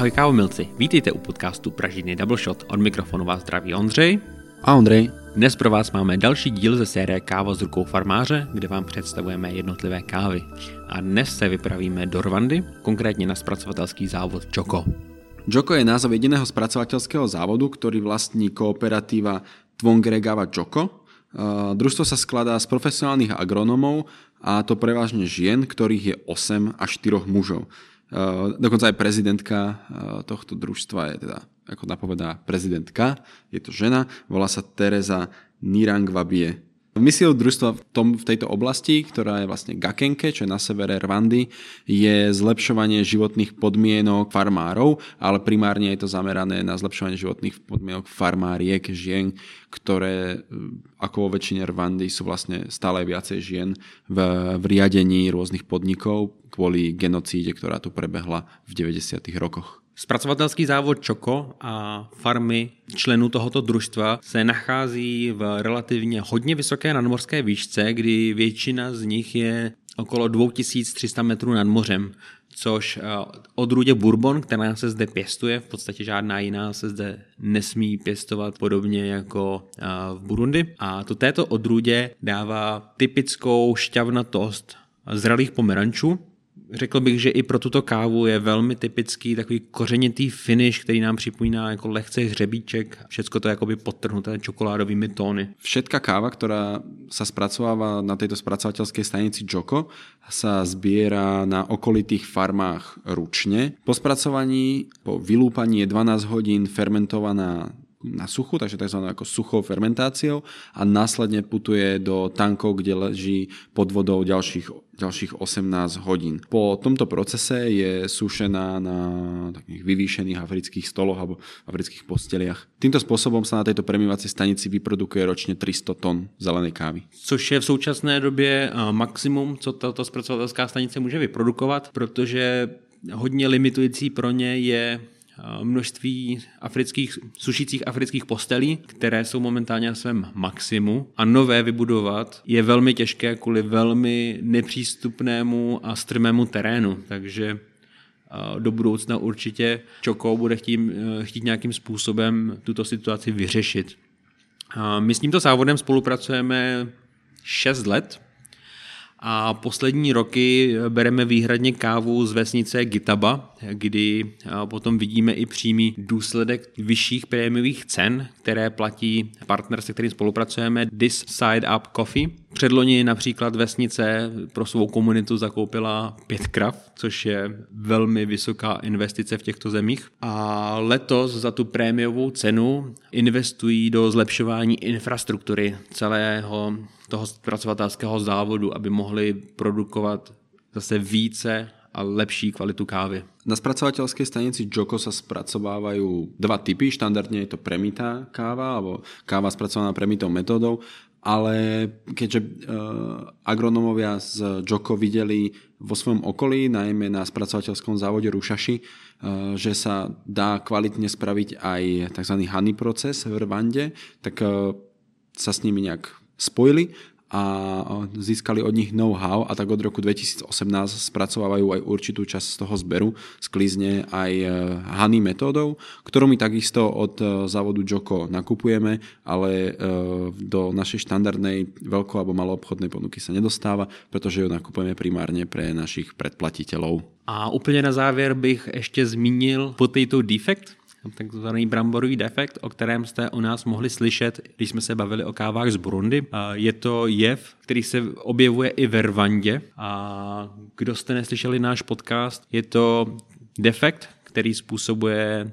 Ahoj kávomilci, vítejte u podcastu Pražiny Double Shot. Od mikrofonu vás zdraví Ondřej. A Ondřej. Dnes pro vás máme další díl ze série Káva s rukou farmáře, kde vám představujeme jednotlivé kávy. A dnes se vypravíme do Rwandy, konkrétně na zpracovatelský závod Čoko. Joko je názov jediného spracovateľského závodu, ktorý vlastní kooperatíva Tvongregava Joko. Družstvo sa skladá z profesionálnych agronomov a to prevažne žien, ktorých je 8 až 4 mužov. Dokonca aj prezidentka tohto družstva je teda, ako napovedá prezidentka, je to žena, volá sa Teresa Nirangvabie Misiou družstva v, tom, v tejto oblasti, ktorá je vlastne Gakenke, čo je na severe Rwandy, je zlepšovanie životných podmienok farmárov, ale primárne je to zamerané na zlepšovanie životných podmienok farmáriek, žien, ktoré eh, ako vo väčšine Rwandy sú vlastne stále viacej žien v, v riadení rôznych podnikov kvôli genocíde, ktorá tu prebehla v 90. rokoch. Zpracovatelský závod Čoko a farmy členů tohoto družstva se nachází v relativně hodně vysoké nadmorské výšce, kdy většina z nich je okolo 2300 metrů nad mořem, což eh, odrůdě Bourbon, která se zde pěstuje, v podstatě žádná jiná se zde nesmí pěstovat podobně jako eh, v Burundi. A to této odrůdě dává typickou šťavnatost zralých pomerančů, Řekl bych, že i pro tuto kávu je velmi typický takový kořenitý finish, který nám připomíná jako lehce hřebíček. Všecko to je jakoby podtrhnuté čokoládovými tóny. Všetka káva, která se zpracovává na této zpracovateľskej stanici Joko, sa zbiera na okolitých farmách ručne. Po spracovaní, po vylúpaní je 12 hodín fermentovaná na suchu, takže tzv. ako suchou fermentáciou a následne putuje do tankov, kde leží pod vodou ďalších, ďalších 18 hodín. Po tomto procese je sušená na takých vyvýšených afrických stoloch alebo afrických posteliach. Týmto spôsobom sa na tejto premivací stanici vyprodukuje ročne 300 tón zelenej kávy. Což je v současné době maximum, co tato zpracovatelská stanice může vyprodukovat, protože hodně limitující pro ně je Eh, množství afrických, sušících afrických postelí, které jsou momentálně na svém maximu. A nové vybudovat je velmi těžké kvůli velmi nepřístupnému a strmému terénu, takže eh, do budoucna určitě Čoko bude chtít, eh, chtít nějakým způsobem tuto situaci vyřešit. My s tímto závodem spolupracujeme 6 let, a poslední roky bereme výhradně kávu z vesnice Gitaba, kdy potom vidíme i přímý důsledek vyšších prémiových cen, které platí partner, se kterým spolupracujeme, This Side Up Coffee. Předloni například vesnice pro svou komunitu zakoupila pět krav, což je velmi vysoká investice v těchto zemích. A letos za tu prémiovou cenu investují do zlepšování infrastruktury celého toho zpracovatelského závodu, aby mohli produkovat zase více a lepší kvalitu kávy. Na spracovateľskej stanici Joko sa spracovávajú dva typy. Štandardne je to premitá káva, alebo káva spracovaná premitou metódou, ale keďže uh, agronomovia z Joko videli vo svojom okolí, najmä na spracovateľskom závode Rušaši, uh, že sa dá kvalitne spraviť aj tzv. honey proces v Rwande, tak uh, sa s nimi nejak spojili a získali od nich know-how a tak od roku 2018 spracovávajú aj určitú časť z toho zberu, sklízne aj e, Honey metódou, ktorú my takisto od e, závodu Joko nakupujeme, ale e, do našej štandardnej veľko- alebo maloobchodnej ponuky sa nedostáva, pretože ju nakupujeme primárne pre našich predplatiteľov. A úplně na závěr bych ještě zmínil Potato Defect, takzvaný bramborový defekt, o kterém jste u nás mohli slyšet, když jsme se bavili o kávách z Burundi. Je to jev, který se objevuje i ve Rwandě. A kdo jste neslyšeli náš podcast, je to defekt, který způsobuje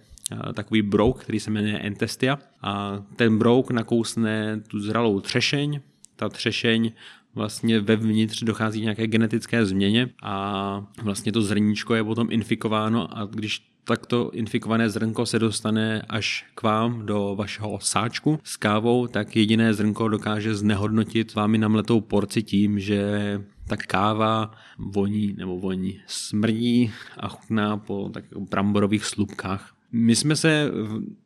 takový brouk, který se jmenuje entestia. A ten brouk nakousne tu zralou třešeň, ta třešeň vlastně vevnitř dochází nějaké genetické změně a vlastně to zrníčko je potom infikováno a když takto infikované zrnko se dostane až k vám do vašeho sáčku s kávou, tak jediné zrnko dokáže znehodnotit vámi namletou porci tím, že tak káva voní nebo voní smrdí a chutná po tak bramborových slupkách. My jsme se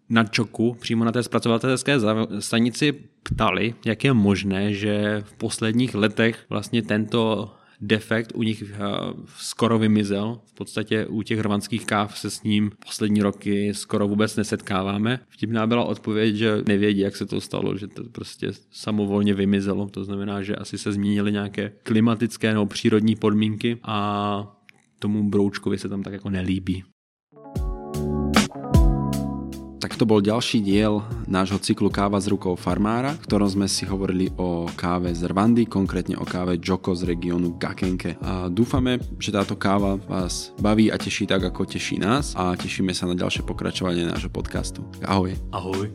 na Čoku, přímo na té zpracovatelské stanici, ptali, jak je možné, že v posledních letech vlastně tento defekt u nich skoro vymizel. V podstatě u těch rvanských káv se s ním poslední roky skoro vůbec nesetkáváme. Vtipná byla odpověď, že nevědí, jak se to stalo, že to prostě samovolně vymizelo. To znamená, že asi se změnily nějaké klimatické nebo přírodní podmínky a tomu broučkovi se tam tak jako nelíbí. Tak to bol ďalší diel nášho cyklu Káva z rukou farmára, v ktorom sme si hovorili o káve z Rwandy, konkrétne o káve Joko z regiónu Gakenke. A dúfame, že táto káva vás baví a teší tak, ako teší nás a tešíme sa na ďalšie pokračovanie nášho podcastu. Ahoj. Ahoj.